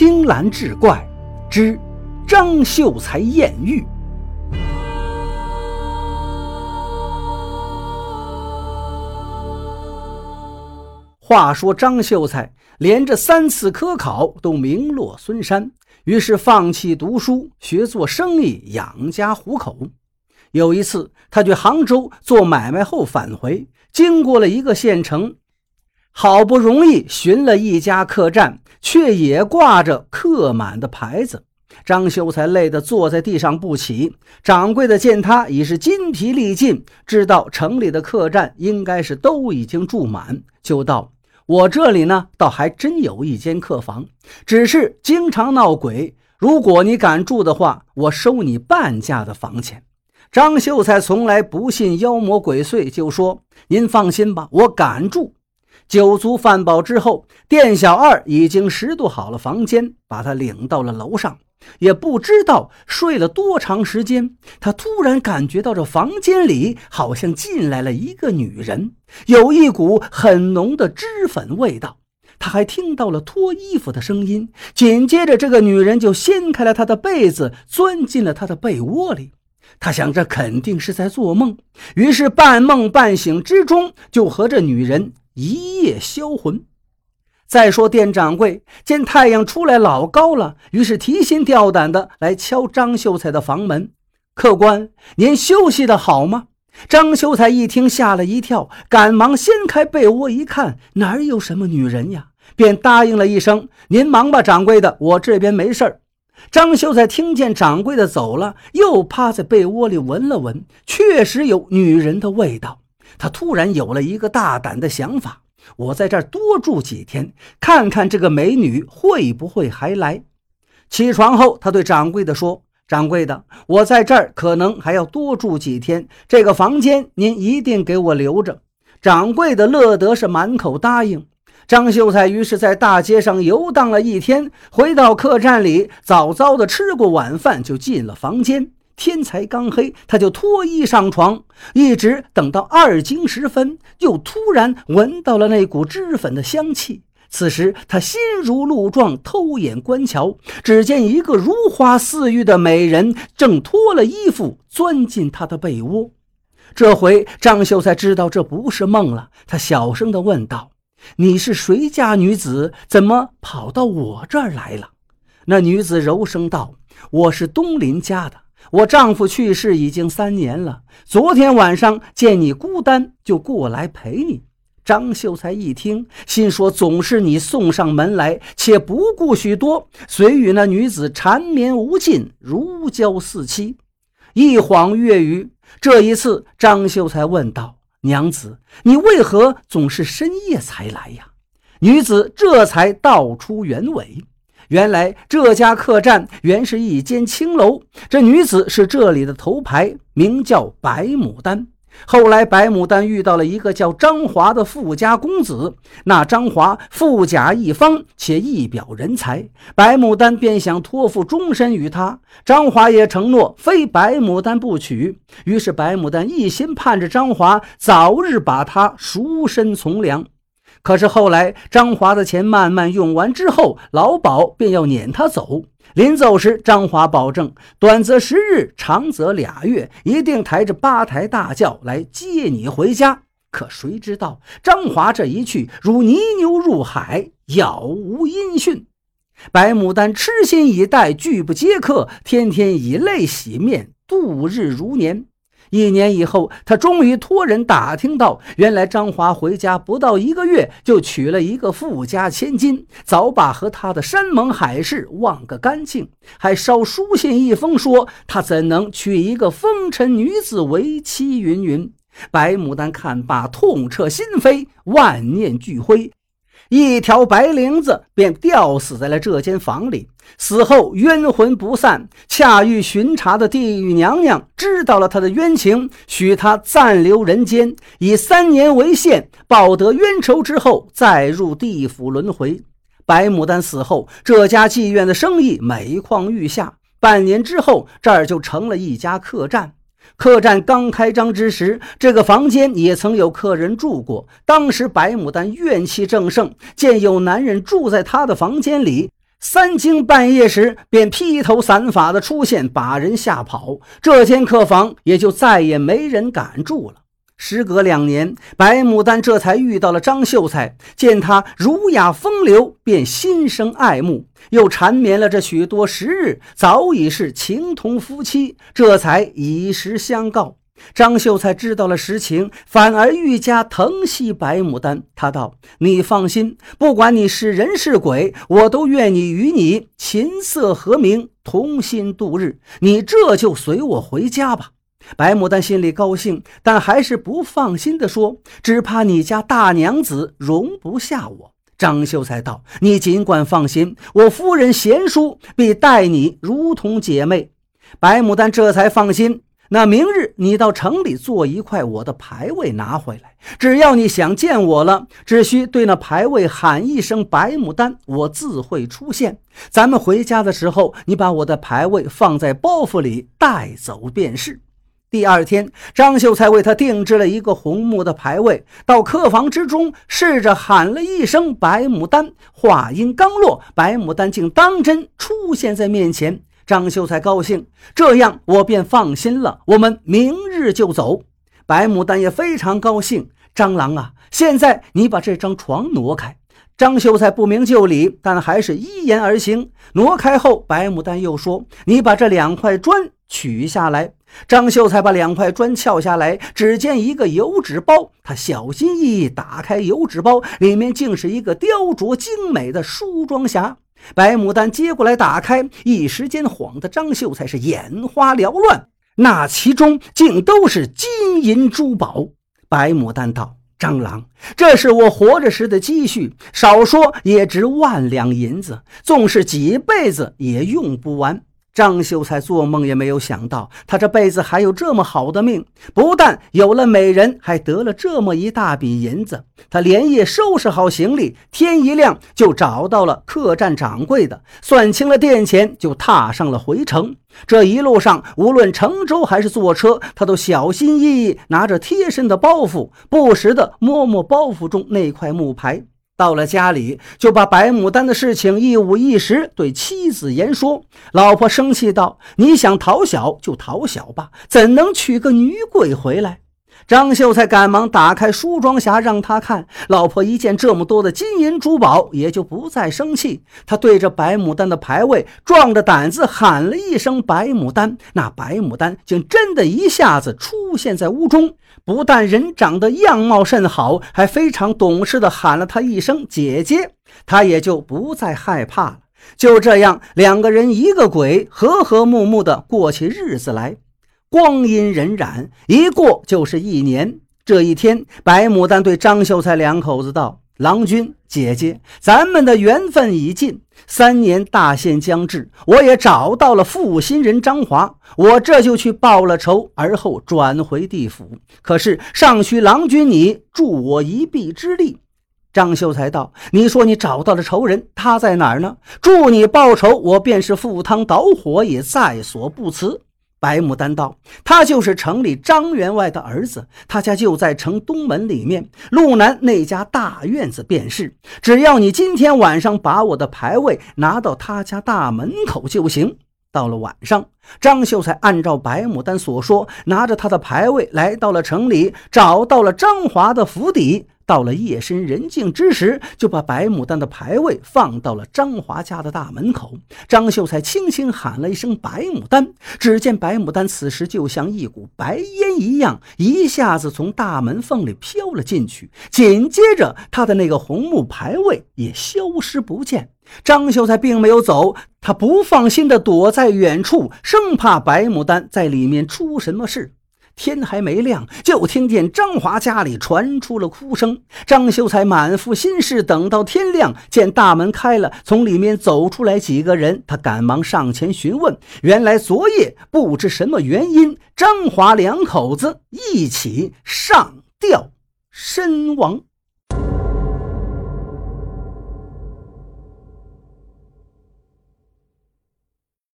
青蓝志怪之张秀才艳遇。话说张秀才连着三次科考都名落孙山，于是放弃读书，学做生意养家糊口。有一次，他去杭州做买卖后返回，经过了一个县城。好不容易寻了一家客栈，却也挂着客满的牌子。张秀才累得坐在地上不起。掌柜的见他已是筋疲力尽，知道城里的客栈应该是都已经住满，就道：“我这里呢，倒还真有一间客房，只是经常闹鬼。如果你敢住的话，我收你半价的房钱。”张秀才从来不信妖魔鬼祟，就说：“您放心吧，我敢住。”酒足饭饱之后，店小二已经拾掇好了房间，把他领到了楼上。也不知道睡了多长时间，他突然感觉到这房间里好像进来了一个女人，有一股很浓的脂粉味道。他还听到了脱衣服的声音，紧接着这个女人就掀开了他的被子，钻进了他的被窝里。他想，这肯定是在做梦，于是半梦半醒之中，就和这女人。一夜销魂。再说店掌柜见太阳出来老高了，于是提心吊胆的来敲张秀才的房门：“客官，您休息的好吗？”张秀才一听吓了一跳，赶忙掀开被窝一看，哪有什么女人呀？便答应了一声：“您忙吧，掌柜的，我这边没事儿。”张秀才听见掌柜的走了，又趴在被窝里闻了闻，确实有女人的味道。他突然有了一个大胆的想法：我在这儿多住几天，看看这个美女会不会还来。起床后，他对掌柜的说：“掌柜的，我在这儿可能还要多住几天，这个房间您一定给我留着。”掌柜的乐得是满口答应。张秀才于是在大街上游荡了一天，回到客栈里，早早的吃过晚饭，就进了房间。天才刚黑，他就脱衣上床，一直等到二更时分，又突然闻到了那股脂粉的香气。此时他心如鹿撞，偷眼观瞧，只见一个如花似玉的美人正脱了衣服钻进他的被窝。这回张秀才知道这不是梦了，他小声地问道：“你是谁家女子？怎么跑到我这儿来了？”那女子柔声道：“我是东林家的。”我丈夫去世已经三年了，昨天晚上见你孤单，就过来陪你。张秀才一听，心说：总是你送上门来，且不顾许多，遂与那女子缠绵无尽，如胶似漆。一晃月余，这一次，张秀才问道：“娘子，你为何总是深夜才来呀？”女子这才道出原委。原来这家客栈原是一间青楼，这女子是这里的头牌，名叫白牡丹。后来白牡丹遇到了一个叫张华的富家公子，那张华富甲一方，且一表人才，白牡丹便想托付终身于他。张华也承诺非白牡丹不娶，于是白牡丹一心盼着张华早日把她赎身从良。可是后来，张华的钱慢慢用完之后，老鸨便要撵他走。临走时，张华保证，短则十日，长则俩月，一定抬着八抬大轿来接你回家。可谁知道，张华这一去，如泥牛入海，杳无音讯。白牡丹痴心以待，拒不接客，天天以泪洗面，度日如年。一年以后，他终于托人打听到，原来张华回家不到一个月，就娶了一个富家千金，早把和他的山盟海誓忘个干净，还捎书信一封，说他怎能娶一个风尘女子为妻？云云。白牡丹看罢，痛彻心扉，万念俱灰。一条白绫子便吊死在了这间房里，死后冤魂不散。恰遇巡查的地狱娘娘知道了他的冤情，许他暂留人间，以三年为限，报得冤仇之后再入地府轮回。白牡丹死后，这家妓院的生意每况愈下。半年之后，这儿就成了一家客栈。客栈刚开张之时，这个房间也曾有客人住过。当时白牡丹怨气正盛，见有男人住在她的房间里，三更半夜时，便披头散发的出现，把人吓跑。这间客房也就再也没人敢住了。时隔两年，白牡丹这才遇到了张秀才，见他儒雅风流，便心生爱慕，又缠绵了这许多时日，早已是情同夫妻，这才以实相告。张秀才知道了实情，反而愈加疼惜白牡丹。他道：“你放心，不管你是人是鬼，我都愿意与你琴瑟和鸣，同心度日。你这就随我回家吧。”白牡丹心里高兴，但还是不放心地说：“只怕你家大娘子容不下我。”张秀才道：“你尽管放心，我夫人贤淑，必待你如同姐妹。”白牡丹这才放心。那明日你到城里做一块我的牌位拿回来，只要你想见我了，只需对那牌位喊一声“白牡丹”，我自会出现。咱们回家的时候，你把我的牌位放在包袱里带走便是。第二天，张秀才为他定制了一个红木的牌位，到客房之中试着喊了一声“白牡丹”，话音刚落，白牡丹竟当真出现在面前。张秀才高兴，这样我便放心了。我们明日就走。白牡丹也非常高兴。张郎啊，现在你把这张床挪开。张秀才不明就里，但还是依言而行。挪开后，白牡丹又说：“你把这两块砖取下来。”张秀才把两块砖撬下来，只见一个油纸包。他小心翼翼打开油纸包，里面竟是一个雕琢精美的梳妆匣。白牡丹接过来打开，一时间晃得张秀才是眼花缭乱。那其中竟都是金银珠宝。白牡丹道：“蟑螂，这是我活着时的积蓄，少说也值万两银子，纵是几辈子也用不完。”张秀才做梦也没有想到，他这辈子还有这么好的命，不但有了美人，还得了这么一大笔银子。他连夜收拾好行李，天一亮就找到了客栈掌柜的，算清了店钱，就踏上了回城。这一路上，无论乘舟还是坐车，他都小心翼翼，拿着贴身的包袱，不时地摸摸包袱中那块木牌。到了家里，就把白牡丹的事情一五一十对妻子言说。老婆生气道：“你想讨小就讨小吧，怎能娶个女鬼回来？”张秀才赶忙打开梳妆匣让他看。老婆一见这么多的金银珠宝，也就不再生气。他对着白牡丹的牌位，壮着胆子喊了一声“白牡丹”，那白牡丹竟真的一下子出现在屋中。不但人长得样貌甚好，还非常懂事的喊了他一声“姐姐”，他也就不再害怕了。就这样，两个人一个鬼，和和睦睦的过起日子来。光阴荏苒，一过就是一年。这一天，白牡丹对张秀才两口子道：“郎君姐姐，咱们的缘分已尽，三年大限将至，我也找到了负心人张华，我这就去报了仇，而后转回地府。可是尚需郎君你助我一臂之力。”张秀才道：“你说你找到了仇人，他在哪儿呢？助你报仇，我便是赴汤蹈火也在所不辞。”白牡丹道：“他就是城里张员外的儿子，他家就在城东门里面，路南那家大院子便是。只要你今天晚上把我的牌位拿到他家大门口就行。”到了晚上，张秀才按照白牡丹所说，拿着他的牌位来到了城里，找到了张华的府邸。到了夜深人静之时，就把白牡丹的牌位放到了张华家的大门口。张秀才轻轻喊了一声“白牡丹”，只见白牡丹此时就像一股白烟一样，一下子从大门缝里飘了进去。紧接着，他的那个红木牌位也消失不见。张秀才并没有走，他不放心地躲在远处，生怕白牡丹在里面出什么事。天还没亮，就听见张华家里传出了哭声。张秀才满腹心事，等到天亮，见大门开了，从里面走出来几个人，他赶忙上前询问。原来昨夜不知什么原因，张华两口子一起上吊身亡。